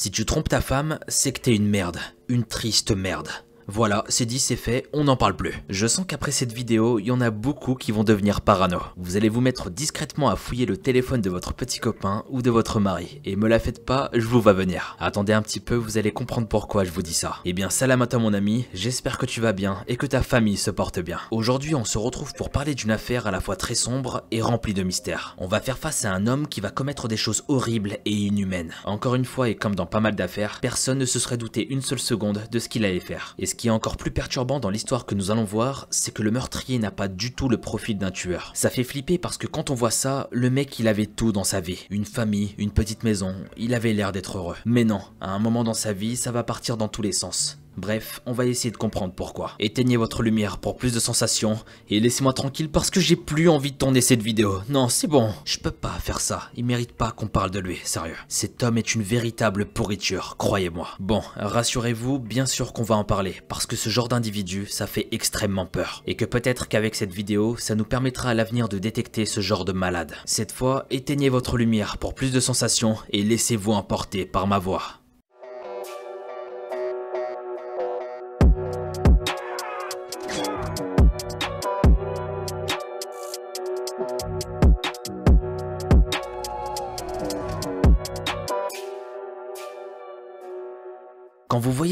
Si tu trompes ta femme, c'est que t'es une merde. Une triste merde. Voilà, c'est dit, c'est fait, on n'en parle plus. Je sens qu'après cette vidéo, il y en a beaucoup qui vont devenir parano. Vous allez vous mettre discrètement à fouiller le téléphone de votre petit copain ou de votre mari. Et me la faites pas, je vous vois venir. Attendez un petit peu, vous allez comprendre pourquoi je vous dis ça. Eh bien, salam à toi mon ami, j'espère que tu vas bien et que ta famille se porte bien. Aujourd'hui, on se retrouve pour parler d'une affaire à la fois très sombre et remplie de mystères. On va faire face à un homme qui va commettre des choses horribles et inhumaines. Encore une fois, et comme dans pas mal d'affaires, personne ne se serait douté une seule seconde de ce qu'il allait faire. Qui est encore plus perturbant dans l'histoire que nous allons voir, c'est que le meurtrier n'a pas du tout le profil d'un tueur. Ça fait flipper parce que quand on voit ça, le mec il avait tout dans sa vie. Une famille, une petite maison, il avait l'air d'être heureux. Mais non, à un moment dans sa vie, ça va partir dans tous les sens. Bref, on va essayer de comprendre pourquoi. Éteignez votre lumière pour plus de sensations et laissez-moi tranquille parce que j'ai plus envie de tourner cette vidéo. Non, c'est bon, je peux pas faire ça. Il mérite pas qu'on parle de lui, sérieux. Cet homme est une véritable pourriture, croyez-moi. Bon, rassurez-vous, bien sûr qu'on va en parler parce que ce genre d'individu, ça fait extrêmement peur. Et que peut-être qu'avec cette vidéo, ça nous permettra à l'avenir de détecter ce genre de malade. Cette fois, éteignez votre lumière pour plus de sensations et laissez-vous emporter par ma voix.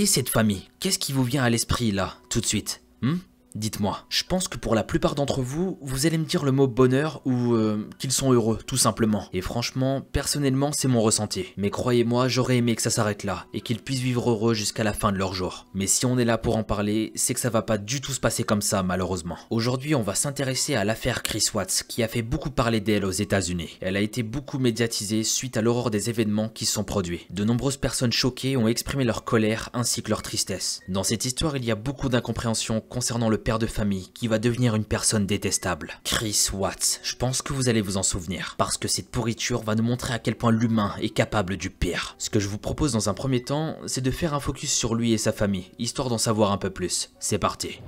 Cette famille, qu'est-ce qui vous vient à l'esprit là, tout de suite hmm? Dites-moi, je pense que pour la plupart d'entre vous, vous allez me dire le mot bonheur ou euh, qu'ils sont heureux, tout simplement. Et franchement, personnellement, c'est mon ressenti. Mais croyez-moi, j'aurais aimé que ça s'arrête là et qu'ils puissent vivre heureux jusqu'à la fin de leur jour. Mais si on est là pour en parler, c'est que ça va pas du tout se passer comme ça, malheureusement. Aujourd'hui, on va s'intéresser à l'affaire Chris Watts, qui a fait beaucoup parler d'elle aux États-Unis. Elle a été beaucoup médiatisée suite à l'aurore des événements qui se sont produits. De nombreuses personnes choquées ont exprimé leur colère ainsi que leur tristesse. Dans cette histoire, il y a beaucoup d'incompréhension concernant le père de famille qui va devenir une personne détestable. Chris Watts, je pense que vous allez vous en souvenir, parce que cette pourriture va nous montrer à quel point l'humain est capable du pire. Ce que je vous propose dans un premier temps, c'est de faire un focus sur lui et sa famille, histoire d'en savoir un peu plus. C'est parti.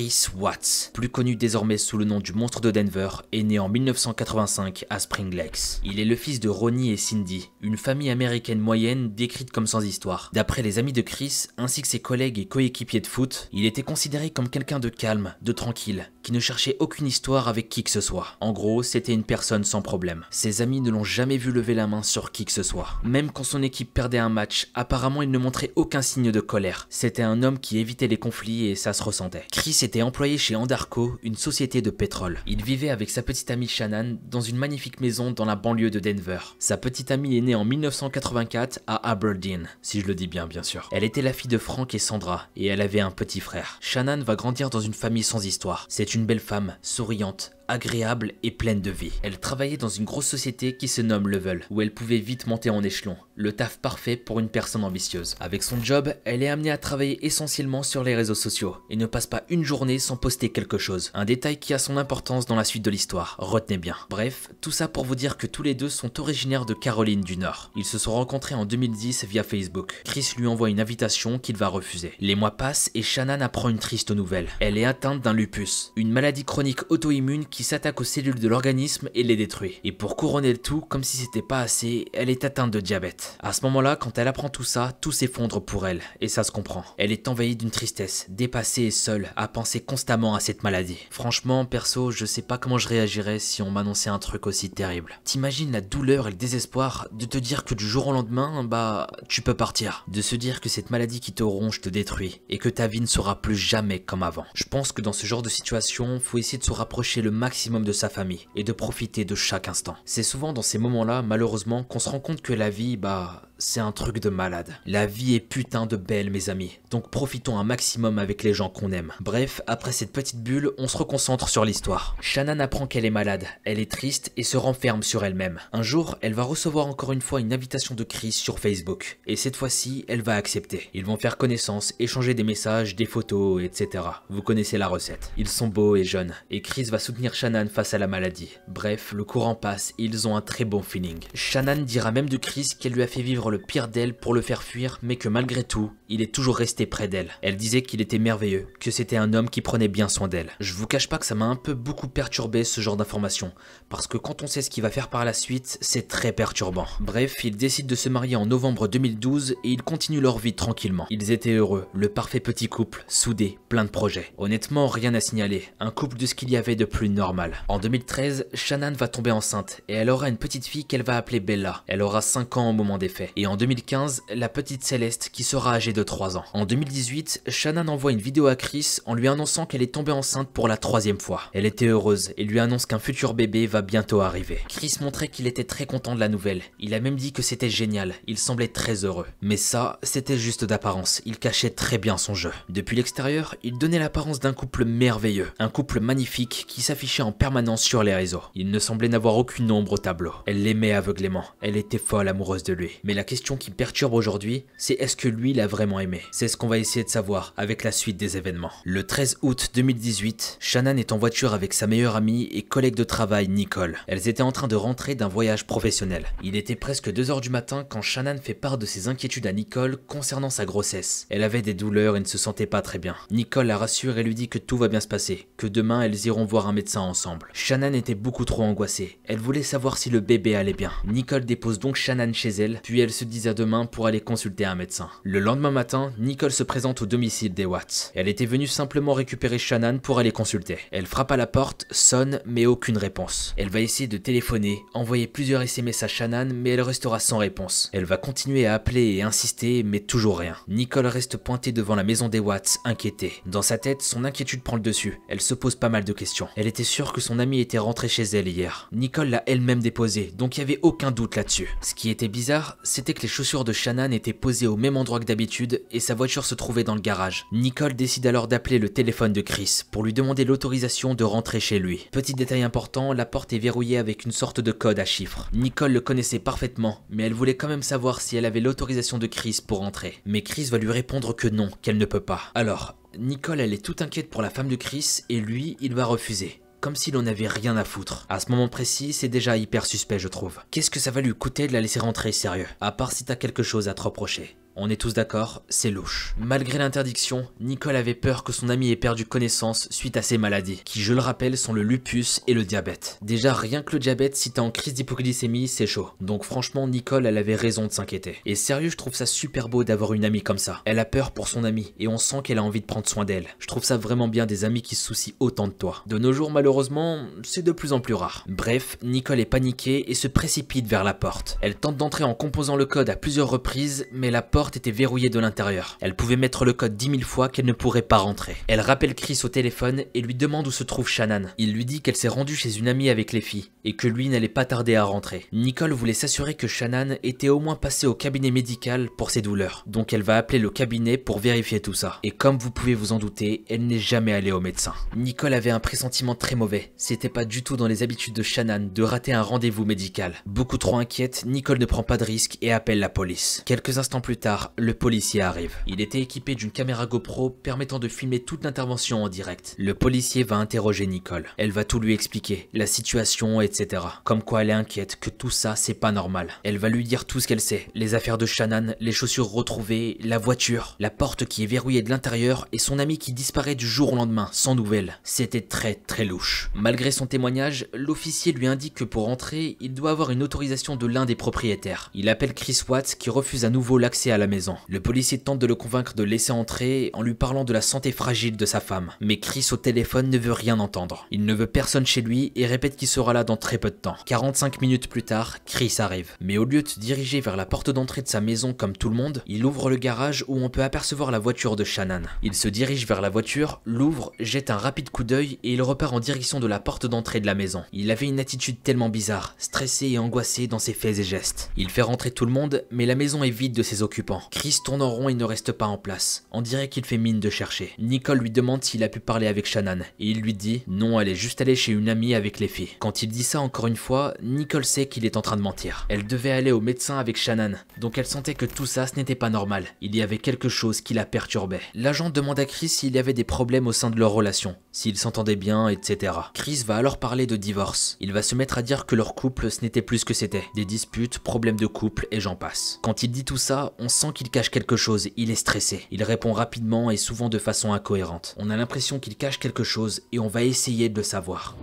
Chris Watts, plus connu désormais sous le nom du monstre de Denver, est né en 1985 à Spring Lakes. Il est le fils de Ronnie et Cindy, une famille américaine moyenne décrite comme sans histoire. D'après les amis de Chris, ainsi que ses collègues et coéquipiers de foot, il était considéré comme quelqu'un de calme, de tranquille, qui ne cherchait aucune histoire avec qui que ce soit. En gros, c'était une personne sans problème. Ses amis ne l'ont jamais vu lever la main sur qui que ce soit. Même quand son équipe perdait un match, apparemment il ne montrait aucun signe de colère. C'était un homme qui évitait les conflits et ça se ressentait. Chris employé chez Andarco, une société de pétrole. Il vivait avec sa petite amie Shannon dans une magnifique maison dans la banlieue de Denver. Sa petite amie est née en 1984 à Aberdeen, si je le dis bien bien sûr. Elle était la fille de Frank et Sandra, et elle avait un petit frère. Shannon va grandir dans une famille sans histoire. C'est une belle femme, souriante, agréable et pleine de vie. Elle travaillait dans une grosse société qui se nomme Level, où elle pouvait vite monter en échelon, le taf parfait pour une personne ambitieuse. Avec son job, elle est amenée à travailler essentiellement sur les réseaux sociaux, et ne passe pas une journée sans poster quelque chose. Un détail qui a son importance dans la suite de l'histoire, retenez bien. Bref, tout ça pour vous dire que tous les deux sont originaires de Caroline du Nord. Ils se sont rencontrés en 2010 via Facebook. Chris lui envoie une invitation qu'il va refuser. Les mois passent et Shannon apprend une triste nouvelle. Elle est atteinte d'un lupus, une maladie chronique auto-immune qui s'attaque aux cellules de l'organisme et les détruit. Et pour couronner le tout, comme si c'était pas assez, elle est atteinte de diabète. À ce moment-là, quand elle apprend tout ça, tout s'effondre pour elle, et ça se comprend. Elle est envahie d'une tristesse, dépassée et seule, à penser constamment à cette maladie. Franchement, perso, je sais pas comment je réagirais si on m'annonçait un truc aussi terrible. T'imagines la douleur et le désespoir de te dire que du jour au lendemain, bah, tu peux partir. De se dire que cette maladie qui te ronge te détruit, et que ta vie ne sera plus jamais comme avant. Je pense que dans ce genre de situation, faut essayer de se rapprocher le maximum de sa famille et de profiter de chaque instant. C'est souvent dans ces moments-là, malheureusement, qu'on se rend compte que la vie, bah, c'est un truc de malade. La vie est putain de belle, mes amis. Donc profitons un maximum avec les gens qu'on aime. Bref, après cette petite bulle, on se reconcentre sur l'histoire. Shannon apprend qu'elle est malade, elle est triste et se renferme sur elle-même. Un jour, elle va recevoir encore une fois une invitation de Chris sur Facebook. Et cette fois-ci, elle va accepter. Ils vont faire connaissance, échanger des messages, des photos, etc. Vous connaissez la recette. Ils sont beaux et jeunes. Et Chris va soutenir Shannon face à la maladie. Bref, le courant passe ils ont un très bon feeling. Shannon dira même de Chris qu'elle lui a fait vivre le pire d'elle pour le faire fuir, mais que malgré tout, il est toujours resté près d'elle. Elle disait qu'il était merveilleux, que c'était un homme qui prenait bien soin d'elle. Je vous cache pas que ça m'a un peu beaucoup perturbé ce genre d'informations, parce que quand on sait ce qu'il va faire par la suite, c'est très perturbant. Bref, ils décident de se marier en novembre 2012 et ils continuent leur vie tranquillement. Ils étaient heureux, le parfait petit couple, soudé, plein de projets. Honnêtement, rien à signaler, un couple de ce qu'il y avait de plus normal. En 2013, Shannon va tomber enceinte et elle aura une petite fille qu'elle va appeler Bella. Elle aura 5 ans au moment des faits. Et en 2015, la petite Céleste qui sera âgée de 3 ans. En 2018, Shannon envoie une vidéo à Chris en lui annonçant qu'elle est tombée enceinte pour la troisième fois. Elle était heureuse et lui annonce qu'un futur bébé va bientôt arriver. Chris montrait qu'il était très content de la nouvelle. Il a même dit que c'était génial, il semblait très heureux. Mais ça, c'était juste d'apparence, il cachait très bien son jeu. Depuis l'extérieur, il donnait l'apparence d'un couple merveilleux, un couple magnifique qui s'affichait en permanence sur les réseaux. Il ne semblait n'avoir aucune ombre au tableau. Elle l'aimait aveuglément, elle était folle amoureuse de lui. Mais question qui perturbe aujourd'hui, c'est est-ce que lui l'a vraiment aimé? C'est ce qu'on va essayer de savoir avec la suite des événements. Le 13 août 2018, Shannon est en voiture avec sa meilleure amie et collègue de travail Nicole. Elles étaient en train de rentrer d'un voyage professionnel. Il était presque 2h du matin quand Shannon fait part de ses inquiétudes à Nicole concernant sa grossesse. Elle avait des douleurs et ne se sentait pas très bien. Nicole la rassure et lui dit que tout va bien se passer, que demain elles iront voir un médecin ensemble. Shannon était beaucoup trop angoissée. Elle voulait savoir si le bébé allait bien. Nicole dépose donc Shannon chez elle, puis elle se dit à demain pour aller consulter un médecin. Le lendemain matin, Nicole se présente au domicile des Watts. Elle était venue simplement récupérer Shannon pour aller consulter. Elle frappe à la porte, sonne, mais aucune réponse. Elle va essayer de téléphoner, envoyer plusieurs SMS à Shannon, mais elle restera sans réponse. Elle va continuer à appeler et insister, mais toujours rien. Nicole reste pointée devant la maison des Watts, inquiétée. Dans sa tête, son inquiétude prend le dessus. Elle se pose pas mal de questions. Elle était sûre que son amie était rentrée chez elle hier. Nicole l'a elle-même déposée, donc il y avait aucun doute là-dessus. Ce qui était bizarre, c'était que les chaussures de Shannon étaient posées au même endroit que d'habitude et sa voiture se trouvait dans le garage. Nicole décide alors d'appeler le téléphone de Chris pour lui demander l'autorisation de rentrer chez lui. Petit détail important, la porte est verrouillée avec une sorte de code à chiffres. Nicole le connaissait parfaitement, mais elle voulait quand même savoir si elle avait l'autorisation de Chris pour entrer. Mais Chris va lui répondre que non, qu'elle ne peut pas. Alors, Nicole elle est toute inquiète pour la femme de Chris et lui il va refuser comme s'il en avait rien à foutre. À ce moment précis, c'est déjà hyper suspect, je trouve. Qu'est-ce que ça va lui coûter de la laisser rentrer, sérieux? À part si t'as quelque chose à te reprocher. On est tous d'accord, c'est louche. Malgré l'interdiction, Nicole avait peur que son ami ait perdu connaissance suite à ses maladies, qui je le rappelle sont le lupus et le diabète. Déjà rien que le diabète, si t'es en crise d'hypoglycémie, c'est chaud. Donc franchement, Nicole, elle avait raison de s'inquiéter. Et sérieux, je trouve ça super beau d'avoir une amie comme ça. Elle a peur pour son amie, et on sent qu'elle a envie de prendre soin d'elle. Je trouve ça vraiment bien des amis qui se soucient autant de toi. De nos jours, malheureusement, c'est de plus en plus rare. Bref, Nicole est paniquée et se précipite vers la porte. Elle tente d'entrer en composant le code à plusieurs reprises, mais la porte était verrouillée de l'intérieur. Elle pouvait mettre le code 10 000 fois qu'elle ne pourrait pas rentrer. Elle rappelle Chris au téléphone et lui demande où se trouve Shannon. Il lui dit qu'elle s'est rendue chez une amie avec les filles et que lui n'allait pas tarder à rentrer. Nicole voulait s'assurer que Shannon était au moins passée au cabinet médical pour ses douleurs. Donc elle va appeler le cabinet pour vérifier tout ça. Et comme vous pouvez vous en douter, elle n'est jamais allée au médecin. Nicole avait un pressentiment très mauvais. C'était pas du tout dans les habitudes de Shannon de rater un rendez-vous médical. Beaucoup trop inquiète, Nicole ne prend pas de risque et appelle la police. Quelques instants plus tard, le policier arrive. Il était équipé d'une caméra GoPro permettant de filmer toute l'intervention en direct. Le policier va interroger Nicole. Elle va tout lui expliquer, la situation, etc. Comme quoi elle est inquiète, que tout ça c'est pas normal. Elle va lui dire tout ce qu'elle sait, les affaires de Shannon, les chaussures retrouvées, la voiture, la porte qui est verrouillée de l'intérieur et son ami qui disparaît du jour au lendemain, sans nouvelles. C'était très très louche. Malgré son témoignage, l'officier lui indique que pour entrer, il doit avoir une autorisation de l'un des propriétaires. Il appelle Chris Watts qui refuse à nouveau l'accès à maison. Le policier tente de le convaincre de laisser entrer en lui parlant de la santé fragile de sa femme. Mais Chris au téléphone ne veut rien entendre. Il ne veut personne chez lui et répète qu'il sera là dans très peu de temps. 45 minutes plus tard, Chris arrive. Mais au lieu de se diriger vers la porte d'entrée de sa maison comme tout le monde, il ouvre le garage où on peut apercevoir la voiture de Shannon. Il se dirige vers la voiture, l'ouvre, jette un rapide coup d'œil et il repart en direction de la porte d'entrée de la maison. Il avait une attitude tellement bizarre, stressé et angoissé dans ses faits et gestes. Il fait rentrer tout le monde, mais la maison est vide de ses occupants. Chris tourne en rond et ne reste pas en place. On dirait qu'il fait mine de chercher. Nicole lui demande s'il a pu parler avec Shannon et il lui dit non, elle est juste allée chez une amie avec les filles. Quand il dit ça encore une fois, Nicole sait qu'il est en train de mentir. Elle devait aller au médecin avec Shannon, donc elle sentait que tout ça ce n'était pas normal. Il y avait quelque chose qui la perturbait. L'agent demande à Chris s'il y avait des problèmes au sein de leur relation, s'ils s'entendaient bien, etc. Chris va alors parler de divorce. Il va se mettre à dire que leur couple ce n'était plus ce que c'était. Des disputes, problèmes de couple et j'en passe. Quand il dit tout ça, on sent qu'il cache quelque chose, il est stressé. Il répond rapidement et souvent de façon incohérente. On a l'impression qu'il cache quelque chose et on va essayer de le savoir.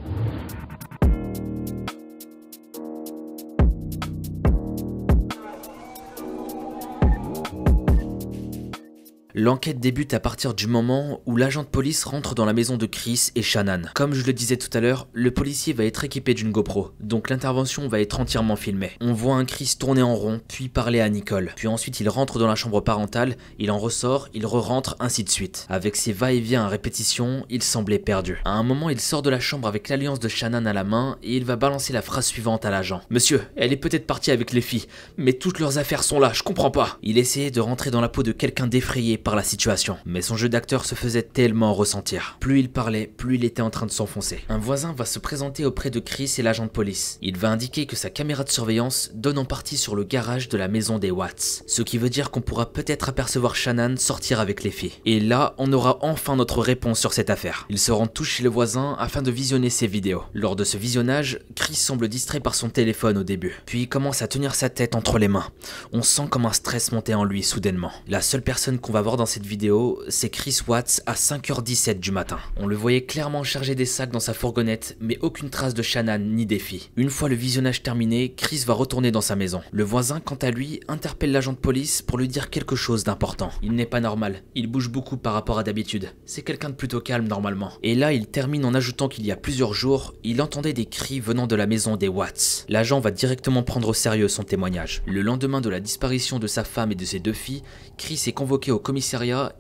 L'enquête débute à partir du moment où l'agent de police rentre dans la maison de Chris et Shannon. Comme je le disais tout à l'heure, le policier va être équipé d'une GoPro, donc l'intervention va être entièrement filmée. On voit un Chris tourner en rond, puis parler à Nicole. Puis ensuite il rentre dans la chambre parentale, il en ressort, il re-rentre, ainsi de suite. Avec ses va-et-vient à répétition, il semblait perdu. À un moment, il sort de la chambre avec l'alliance de Shannon à la main et il va balancer la phrase suivante à l'agent. Monsieur, elle est peut-être partie avec les filles, mais toutes leurs affaires sont là, je comprends pas. Il essayait de rentrer dans la peau de quelqu'un d'effrayé la situation, mais son jeu d'acteur se faisait tellement ressentir. Plus il parlait, plus il était en train de s'enfoncer. Un voisin va se présenter auprès de Chris et l'agent de police. Il va indiquer que sa caméra de surveillance donne en partie sur le garage de la maison des Watts, ce qui veut dire qu'on pourra peut-être apercevoir Shannon sortir avec les filles. Et là, on aura enfin notre réponse sur cette affaire. Il se rend tout chez le voisin afin de visionner ses vidéos. Lors de ce visionnage, Chris semble distrait par son téléphone au début, puis commence à tenir sa tête entre les mains. On sent comme un stress monter en lui soudainement. La seule personne qu'on va voir dans cette vidéo c'est Chris Watts à 5h17 du matin. On le voyait clairement charger des sacs dans sa fourgonnette, mais aucune trace de Shannon ni des filles. Une fois le visionnage terminé, Chris va retourner dans sa maison. Le voisin, quant à lui, interpelle l'agent de police pour lui dire quelque chose d'important. Il n'est pas normal, il bouge beaucoup par rapport à d'habitude. C'est quelqu'un de plutôt calme normalement. Et là, il termine en ajoutant qu'il y a plusieurs jours, il entendait des cris venant de la maison des Watts. L'agent va directement prendre au sérieux son témoignage. Le lendemain de la disparition de sa femme et de ses deux filles, Chris est convoqué au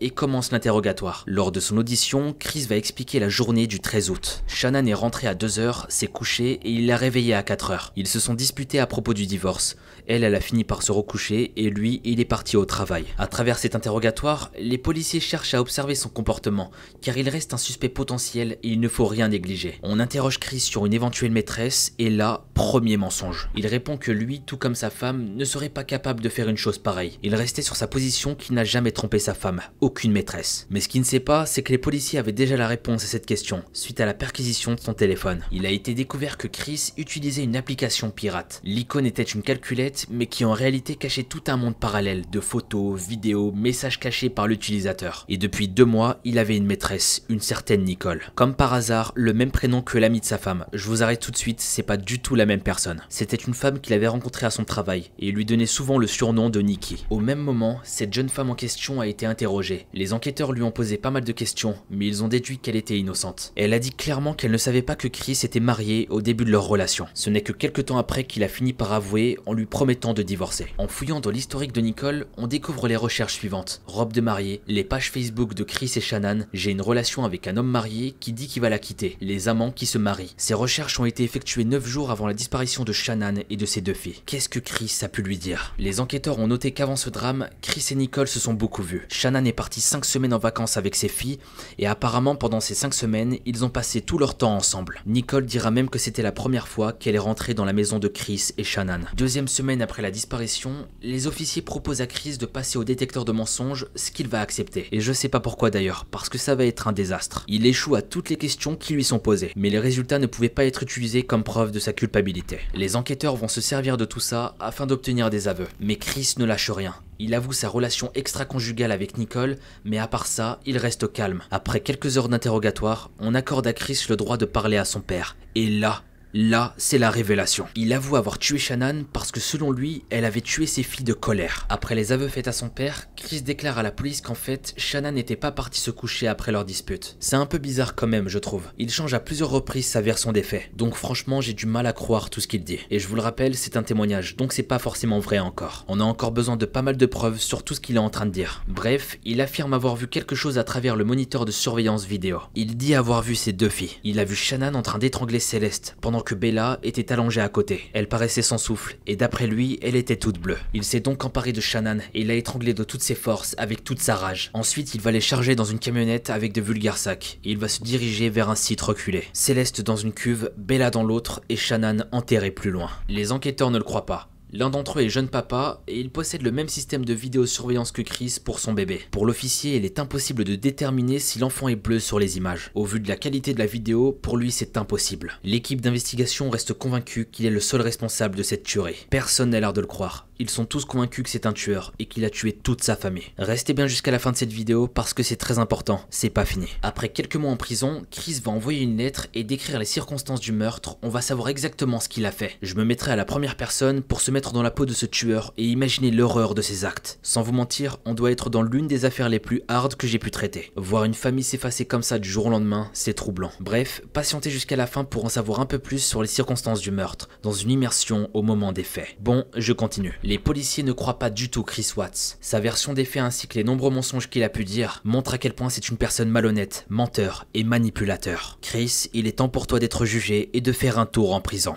et commence l'interrogatoire. Lors de son audition, Chris va expliquer la journée du 13 août. Shannon est rentré à 2h, s'est couché et il l'a réveillé à 4h. Ils se sont disputés à propos du divorce. Elle, elle a fini par se recoucher et lui, il est parti au travail. À travers cet interrogatoire, les policiers cherchent à observer son comportement, car il reste un suspect potentiel et il ne faut rien négliger. On interroge Chris sur une éventuelle maîtresse et là, premier mensonge. Il répond que lui, tout comme sa femme, ne serait pas capable de faire une chose pareille. Il restait sur sa position qu'il n'a jamais trompé sa femme, aucune maîtresse. Mais ce qu'il ne sait pas, c'est que les policiers avaient déjà la réponse à cette question, suite à la perquisition de son téléphone. Il a été découvert que Chris utilisait une application pirate. L'icône était une calculette mais qui en réalité cachait tout un monde parallèle de photos, vidéos, messages cachés par l'utilisateur. Et depuis deux mois, il avait une maîtresse, une certaine Nicole. Comme par hasard, le même prénom que l'ami de sa femme. Je vous arrête tout de suite, c'est pas du tout la même personne. C'était une femme qu'il avait rencontrée à son travail, et lui donnait souvent le surnom de Nikki. Au même moment, cette jeune femme en question a été interrogée. Les enquêteurs lui ont posé pas mal de questions, mais ils ont déduit qu'elle était innocente. Elle a dit clairement qu'elle ne savait pas que Chris était marié au début de leur relation. Ce n'est que quelques temps après qu'il a fini par avouer en lui promettant de divorcer. En fouillant dans l'historique de Nicole, on découvre les recherches suivantes. Robe de mariée, les pages Facebook de Chris et Shannon, j'ai une relation avec un homme marié qui dit qu'il va la quitter, les amants qui se marient. Ces recherches ont été effectuées 9 jours avant la disparition de Shannon et de ses deux filles. Qu'est-ce que Chris a pu lui dire? Les enquêteurs ont noté qu'avant ce drame, Chris et Nicole se sont beaucoup vus. Shannon est parti 5 semaines en vacances avec ses filles et apparemment pendant ces 5 semaines, ils ont passé tout leur temps ensemble. Nicole dira même que c'était la première fois qu'elle est rentrée dans la maison de Chris et Shannon. Deuxième semaine après la disparition, les officiers proposent à Chris de passer au détecteur de mensonges, ce qu'il va accepter. Et je sais pas pourquoi d'ailleurs, parce que ça va être un désastre. Il échoue à toutes les questions qui lui sont posées, mais les résultats ne pouvaient pas être utilisés comme preuve de sa culpabilité. Les enquêteurs vont se servir de tout ça afin d'obtenir des aveux. Mais Chris ne lâche rien. Il avoue sa relation extra-conjugale avec Nicole, mais à part ça, il reste calme. Après quelques heures d'interrogatoire, on accorde à Chris le droit de parler à son père. Et là, Là, c'est la révélation. Il avoue avoir tué Shannon parce que selon lui, elle avait tué ses filles de colère. Après les aveux faits à son père, Chris déclare à la police qu'en fait, Shannon n'était pas partie se coucher après leur dispute. C'est un peu bizarre quand même, je trouve. Il change à plusieurs reprises sa version des faits. Donc franchement, j'ai du mal à croire tout ce qu'il dit. Et je vous le rappelle, c'est un témoignage, donc c'est pas forcément vrai encore. On a encore besoin de pas mal de preuves sur tout ce qu'il est en train de dire. Bref, il affirme avoir vu quelque chose à travers le moniteur de surveillance vidéo. Il dit avoir vu ses deux filles. Il a vu Shannon en train d'étrangler Céleste pendant que Bella était allongée à côté. Elle paraissait sans souffle, et d'après lui, elle était toute bleue. Il s'est donc emparé de Shannon et l'a étranglée de toutes ses forces avec toute sa rage. Ensuite, il va les charger dans une camionnette avec de vulgaires sacs, et il va se diriger vers un site reculé. Céleste dans une cuve, Bella dans l'autre, et Shannon enterré plus loin. Les enquêteurs ne le croient pas. L'un d'entre eux est jeune papa et il possède le même système de vidéosurveillance que Chris pour son bébé. Pour l'officier, il est impossible de déterminer si l'enfant est bleu sur les images. Au vu de la qualité de la vidéo, pour lui c'est impossible. L'équipe d'investigation reste convaincue qu'il est le seul responsable de cette tuerie. Personne n'a l'air de le croire. Ils sont tous convaincus que c'est un tueur et qu'il a tué toute sa famille. Restez bien jusqu'à la fin de cette vidéo parce que c'est très important, c'est pas fini. Après quelques mois en prison, Chris va envoyer une lettre et décrire les circonstances du meurtre, on va savoir exactement ce qu'il a fait. Je me mettrai à la première personne pour se mettre dans la peau de ce tueur et imaginer l'horreur de ses actes. Sans vous mentir, on doit être dans l'une des affaires les plus hard que j'ai pu traiter. Voir une famille s'effacer comme ça du jour au lendemain, c'est troublant. Bref, patientez jusqu'à la fin pour en savoir un peu plus sur les circonstances du meurtre, dans une immersion au moment des faits. Bon, je continue. Les policiers ne croient pas du tout Chris Watts. Sa version des faits ainsi que les nombreux mensonges qu'il a pu dire montrent à quel point c'est une personne malhonnête, menteur et manipulateur. Chris, il est temps pour toi d'être jugé et de faire un tour en prison.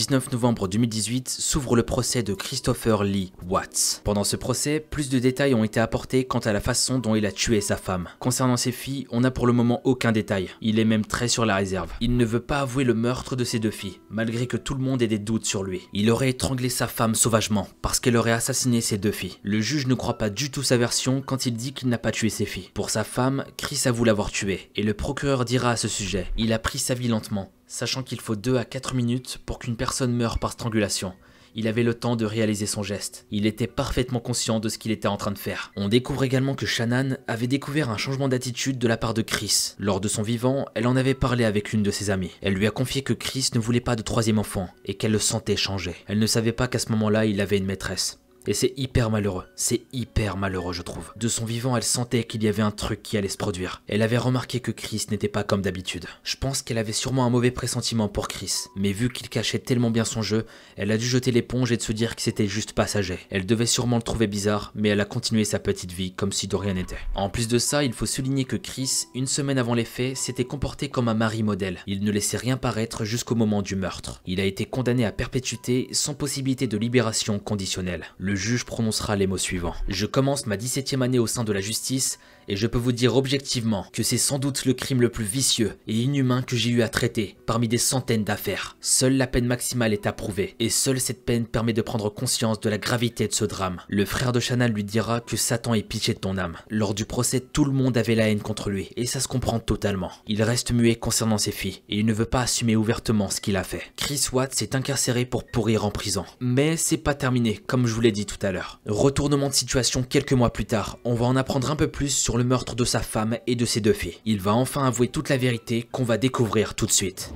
19 novembre 2018 s'ouvre le procès de Christopher Lee Watts. Pendant ce procès, plus de détails ont été apportés quant à la façon dont il a tué sa femme. Concernant ses filles, on n'a pour le moment aucun détail. Il est même très sur la réserve. Il ne veut pas avouer le meurtre de ses deux filles, malgré que tout le monde ait des doutes sur lui. Il aurait étranglé sa femme sauvagement, parce qu'elle aurait assassiné ses deux filles. Le juge ne croit pas du tout sa version quand il dit qu'il n'a pas tué ses filles. Pour sa femme, Chris avoue l'avoir tuée, et le procureur dira à ce sujet, il a pris sa vie lentement, sachant qu'il faut 2 à 4 minutes pour qu'une personne meure par strangulation. Il avait le temps de réaliser son geste. Il était parfaitement conscient de ce qu'il était en train de faire. On découvre également que Shannon avait découvert un changement d'attitude de la part de Chris. Lors de son vivant, elle en avait parlé avec une de ses amies. Elle lui a confié que Chris ne voulait pas de troisième enfant et qu'elle le sentait changer. Elle ne savait pas qu'à ce moment-là, il avait une maîtresse. Et c'est hyper malheureux, c'est hyper malheureux je trouve. De son vivant, elle sentait qu'il y avait un truc qui allait se produire. Elle avait remarqué que Chris n'était pas comme d'habitude. Je pense qu'elle avait sûrement un mauvais pressentiment pour Chris, mais vu qu'il cachait tellement bien son jeu, elle a dû jeter l'éponge et de se dire que c'était juste passager. Elle devait sûrement le trouver bizarre, mais elle a continué sa petite vie comme si de rien n'était. En plus de ça, il faut souligner que Chris, une semaine avant les faits, s'était comporté comme un mari modèle. Il ne laissait rien paraître jusqu'au moment du meurtre. Il a été condamné à perpétuité sans possibilité de libération conditionnelle. Le juge prononcera les mots suivants. Je commence ma 17e année au sein de la justice et je peux vous dire objectivement que c'est sans doute le crime le plus vicieux et inhumain que j'ai eu à traiter parmi des centaines d'affaires. Seule la peine maximale est approuvée et seule cette peine permet de prendre conscience de la gravité de ce drame. Le frère de Chanel lui dira que Satan est piché de ton âme. Lors du procès, tout le monde avait la haine contre lui et ça se comprend totalement. Il reste muet concernant ses filles et il ne veut pas assumer ouvertement ce qu'il a fait. Chris Watts s'est incarcéré pour pourrir en prison. Mais c'est pas terminé, comme je vous l'ai dit tout à l'heure. Retournement de situation quelques mois plus tard, on va en apprendre un peu plus sur le meurtre de sa femme et de ses deux filles. Il va enfin avouer toute la vérité qu'on va découvrir tout de suite.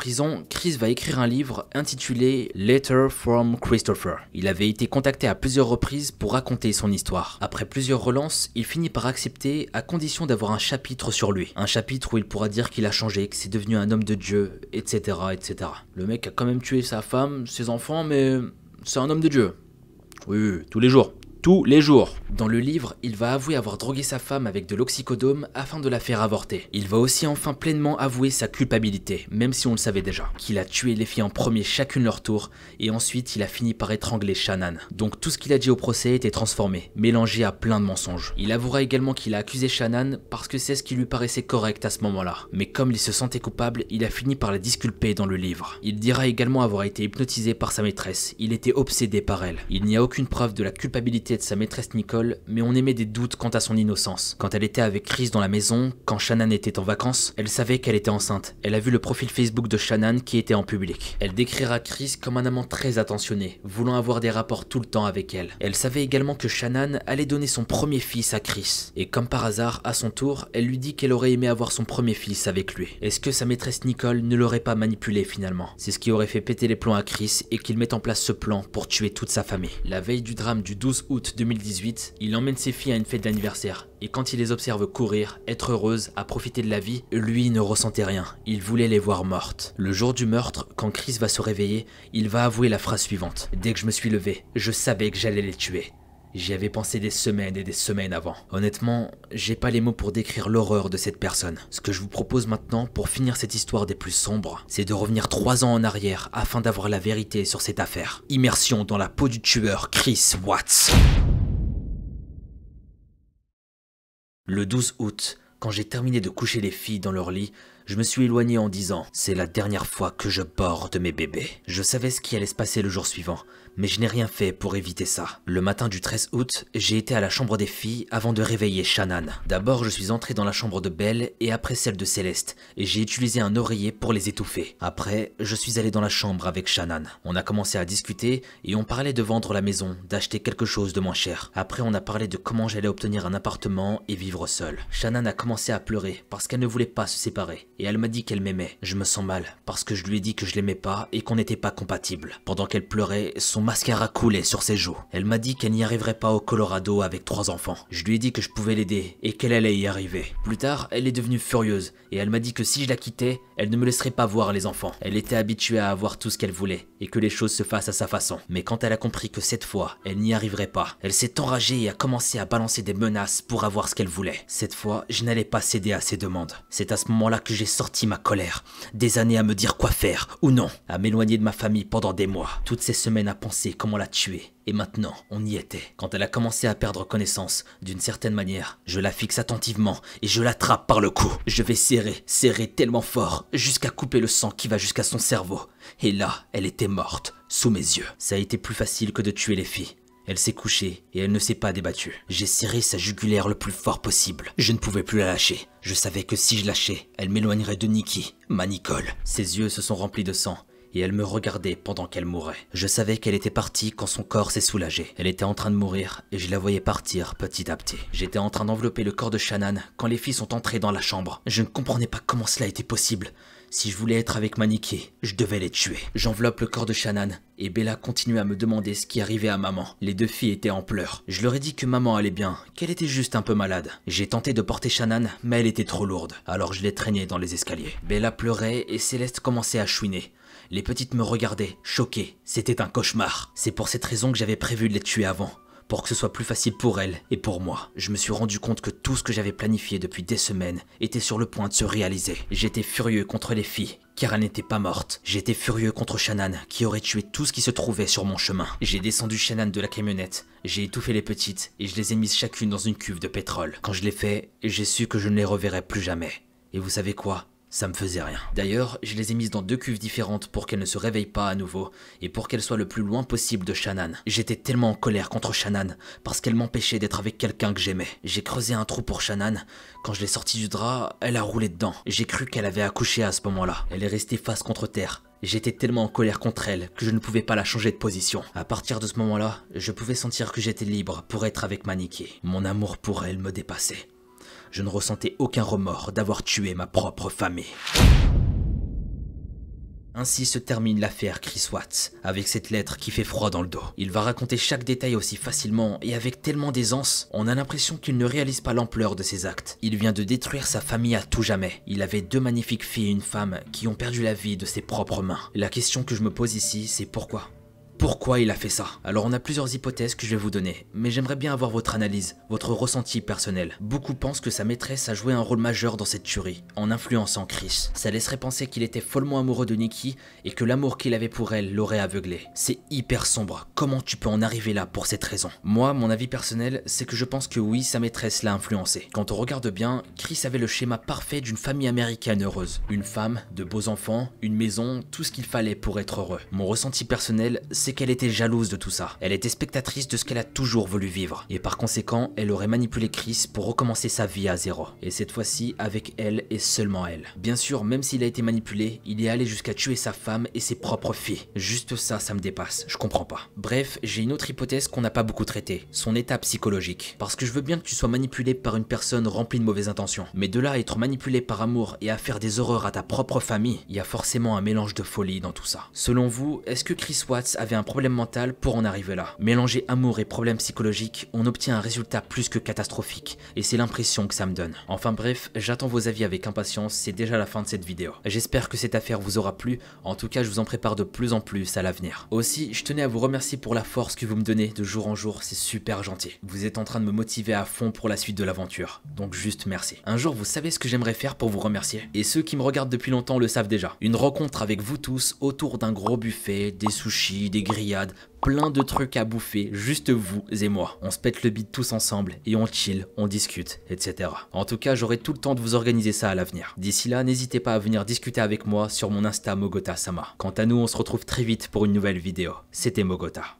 Prison, Chris va écrire un livre intitulé Letter from Christopher. Il avait été contacté à plusieurs reprises pour raconter son histoire. Après plusieurs relances, il finit par accepter à condition d'avoir un chapitre sur lui. Un chapitre où il pourra dire qu'il a changé, que c'est devenu un homme de Dieu, etc., etc. Le mec a quand même tué sa femme, ses enfants, mais c'est un homme de Dieu. Oui, oui, tous les jours tous les jours. Dans le livre, il va avouer avoir drogué sa femme avec de l'oxycodone afin de la faire avorter. Il va aussi enfin pleinement avouer sa culpabilité, même si on le savait déjà. Qu'il a tué les filles en premier chacune leur tour, et ensuite il a fini par étrangler Shannon. Donc tout ce qu'il a dit au procès était transformé, mélangé à plein de mensonges. Il avouera également qu'il a accusé Shannon parce que c'est ce qui lui paraissait correct à ce moment-là. Mais comme il se sentait coupable, il a fini par la disculper dans le livre. Il dira également avoir été hypnotisé par sa maîtresse, il était obsédé par elle. Il n'y a aucune preuve de la culpabilité de sa maîtresse Nicole, mais on émet des doutes quant à son innocence. Quand elle était avec Chris dans la maison, quand Shannon était en vacances, elle savait qu'elle était enceinte. Elle a vu le profil Facebook de Shannon qui était en public. Elle décrira Chris comme un amant très attentionné, voulant avoir des rapports tout le temps avec elle. Elle savait également que Shannon allait donner son premier fils à Chris. Et comme par hasard, à son tour, elle lui dit qu'elle aurait aimé avoir son premier fils avec lui. Est-ce que sa maîtresse Nicole ne l'aurait pas manipulé finalement? C'est ce qui aurait fait péter les plombs à Chris et qu'il mette en place ce plan pour tuer toute sa famille. La veille du drame du 12 août août 2018, il emmène ses filles à une fête d'anniversaire, et quand il les observe courir, être heureuses, à profiter de la vie, lui ne ressentait rien, il voulait les voir mortes. Le jour du meurtre, quand Chris va se réveiller, il va avouer la phrase suivante. Dès que je me suis levé, je savais que j'allais les tuer. J'y avais pensé des semaines et des semaines avant. Honnêtement, j'ai pas les mots pour décrire l'horreur de cette personne. Ce que je vous propose maintenant pour finir cette histoire des plus sombres, c'est de revenir trois ans en arrière afin d'avoir la vérité sur cette affaire. Immersion dans la peau du tueur Chris Watts. Le 12 août, quand j'ai terminé de coucher les filles dans leur lit, je me suis éloigné en disant « C'est la dernière fois que je borde mes bébés ». Je savais ce qui allait se passer le jour suivant, mais je n'ai rien fait pour éviter ça. Le matin du 13 août, j'ai été à la chambre des filles avant de réveiller Shannon. D'abord, je suis entré dans la chambre de Belle et après celle de Céleste, et j'ai utilisé un oreiller pour les étouffer. Après, je suis allé dans la chambre avec Shannon. On a commencé à discuter et on parlait de vendre la maison, d'acheter quelque chose de moins cher. Après, on a parlé de comment j'allais obtenir un appartement et vivre seul. Shannon a commencé à pleurer parce qu'elle ne voulait pas se séparer, et elle m'a dit qu'elle m'aimait. Je me sens mal parce que je lui ai dit que je l'aimais pas et qu'on n'était pas compatibles. Pendant qu'elle pleurait, son mascara coulait sur ses joues. Elle m'a dit qu'elle n'y arriverait pas au Colorado avec trois enfants. Je lui ai dit que je pouvais l'aider et qu'elle allait y arriver. Plus tard, elle est devenue furieuse et elle m'a dit que si je la quittais, elle ne me laisserait pas voir les enfants. Elle était habituée à avoir tout ce qu'elle voulait et que les choses se fassent à sa façon. Mais quand elle a compris que cette fois, elle n'y arriverait pas, elle s'est enragée et a commencé à balancer des menaces pour avoir ce qu'elle voulait. Cette fois, je n'allais pas céder à ses demandes. C'est à ce moment-là que j'ai sorti ma colère. Des années à me dire quoi faire ou non, à m'éloigner de ma famille pendant des mois. Toutes ces semaines à penser comment la tuer. Et maintenant, on y était. Quand elle a commencé à perdre connaissance, d'une certaine manière, je la fixe attentivement et je l'attrape par le cou. Je vais serrer, serrer tellement fort, jusqu'à couper le sang qui va jusqu'à son cerveau. Et là, elle était morte, sous mes yeux. Ça a été plus facile que de tuer les filles. Elle s'est couchée et elle ne s'est pas débattue. J'ai serré sa jugulaire le plus fort possible. Je ne pouvais plus la lâcher. Je savais que si je lâchais, elle m'éloignerait de Nikki, ma Nicole. Ses yeux se sont remplis de sang et elle me regardait pendant qu'elle mourait. Je savais qu'elle était partie quand son corps s'est soulagé. Elle était en train de mourir et je la voyais partir petit à petit. J'étais en train d'envelopper le corps de Shannon quand les filles sont entrées dans la chambre. Je ne comprenais pas comment cela était possible. Si je voulais être avec Maniki, je devais les tuer. J'enveloppe le corps de Shannon et Bella continue à me demander ce qui arrivait à maman. Les deux filles étaient en pleurs. Je leur ai dit que maman allait bien, qu'elle était juste un peu malade. J'ai tenté de porter Shannon, mais elle était trop lourde. Alors je l'ai traînée dans les escaliers. Bella pleurait et Céleste commençait à chouiner. Les petites me regardaient, choquées. C'était un cauchemar. C'est pour cette raison que j'avais prévu de les tuer avant pour que ce soit plus facile pour elles et pour moi. Je me suis rendu compte que tout ce que j'avais planifié depuis des semaines était sur le point de se réaliser. J'étais furieux contre les filles, car elles n'étaient pas mortes. J'étais furieux contre Shannon, qui aurait tué tout ce qui se trouvait sur mon chemin. J'ai descendu Shannon de la camionnette, j'ai étouffé les petites, et je les ai mises chacune dans une cuve de pétrole. Quand je l'ai fait, j'ai su que je ne les reverrais plus jamais. Et vous savez quoi? Ça me faisait rien. D'ailleurs, je les ai mises dans deux cuves différentes pour qu'elles ne se réveillent pas à nouveau et pour qu'elles soient le plus loin possible de Shannon. J'étais tellement en colère contre Shannon parce qu'elle m'empêchait d'être avec quelqu'un que j'aimais. J'ai creusé un trou pour Shannon. Quand je l'ai sortie du drap, elle a roulé dedans. J'ai cru qu'elle avait accouché à ce moment-là. Elle est restée face contre terre. J'étais tellement en colère contre elle que je ne pouvais pas la changer de position. À partir de ce moment-là, je pouvais sentir que j'étais libre pour être avec Maniki. Mon amour pour elle me dépassait je ne ressentais aucun remords d'avoir tué ma propre famille. Ainsi se termine l'affaire Chris Watts, avec cette lettre qui fait froid dans le dos. Il va raconter chaque détail aussi facilement et avec tellement d'aisance, on a l'impression qu'il ne réalise pas l'ampleur de ses actes. Il vient de détruire sa famille à tout jamais. Il avait deux magnifiques filles et une femme qui ont perdu la vie de ses propres mains. La question que je me pose ici, c'est pourquoi? Pourquoi il a fait ça Alors on a plusieurs hypothèses que je vais vous donner, mais j'aimerais bien avoir votre analyse, votre ressenti personnel. Beaucoup pensent que sa maîtresse a joué un rôle majeur dans cette tuerie, en influençant Chris. Ça laisserait penser qu'il était follement amoureux de Nikki et que l'amour qu'il avait pour elle l'aurait aveuglé. C'est hyper sombre, comment tu peux en arriver là pour cette raison? Moi, mon avis personnel, c'est que je pense que oui, sa maîtresse l'a influencé. Quand on regarde bien, Chris avait le schéma parfait d'une famille américaine heureuse. Une femme, de beaux enfants, une maison, tout ce qu'il fallait pour être heureux. Mon ressenti personnel, c'est qu'elle était jalouse de tout ça. Elle était spectatrice de ce qu'elle a toujours voulu vivre. Et par conséquent, elle aurait manipulé Chris pour recommencer sa vie à zéro. Et cette fois-ci, avec elle et seulement elle. Bien sûr, même s'il a été manipulé, il est allé jusqu'à tuer sa femme et ses propres filles. Juste ça, ça me dépasse. Je comprends pas. Bref, j'ai une autre hypothèse qu'on n'a pas beaucoup traitée. Son état psychologique. Parce que je veux bien que tu sois manipulé par une personne remplie de mauvaises intentions. Mais de là à être manipulé par amour et à faire des horreurs à ta propre famille, il y a forcément un mélange de folie dans tout ça. Selon vous, est-ce que Chris Watts avait un un problème mental pour en arriver là. Mélanger amour et problème psychologique, on obtient un résultat plus que catastrophique, et c'est l'impression que ça me donne. Enfin bref, j'attends vos avis avec impatience, c'est déjà la fin de cette vidéo. J'espère que cette affaire vous aura plu, en tout cas je vous en prépare de plus en plus à l'avenir. Aussi, je tenais à vous remercier pour la force que vous me donnez de jour en jour, c'est super gentil. Vous êtes en train de me motiver à fond pour la suite de l'aventure, donc juste merci. Un jour, vous savez ce que j'aimerais faire pour vous remercier? Et ceux qui me regardent depuis longtemps le savent déjà. Une rencontre avec vous tous autour d'un gros buffet, des sushis, des plein de trucs à bouffer, juste vous et moi. On se pète le bide tous ensemble et on chill, on discute, etc. En tout cas, j'aurai tout le temps de vous organiser ça à l'avenir. D'ici là, n'hésitez pas à venir discuter avec moi sur mon Insta Mogota Sama. Quant à nous, on se retrouve très vite pour une nouvelle vidéo. C'était Mogota.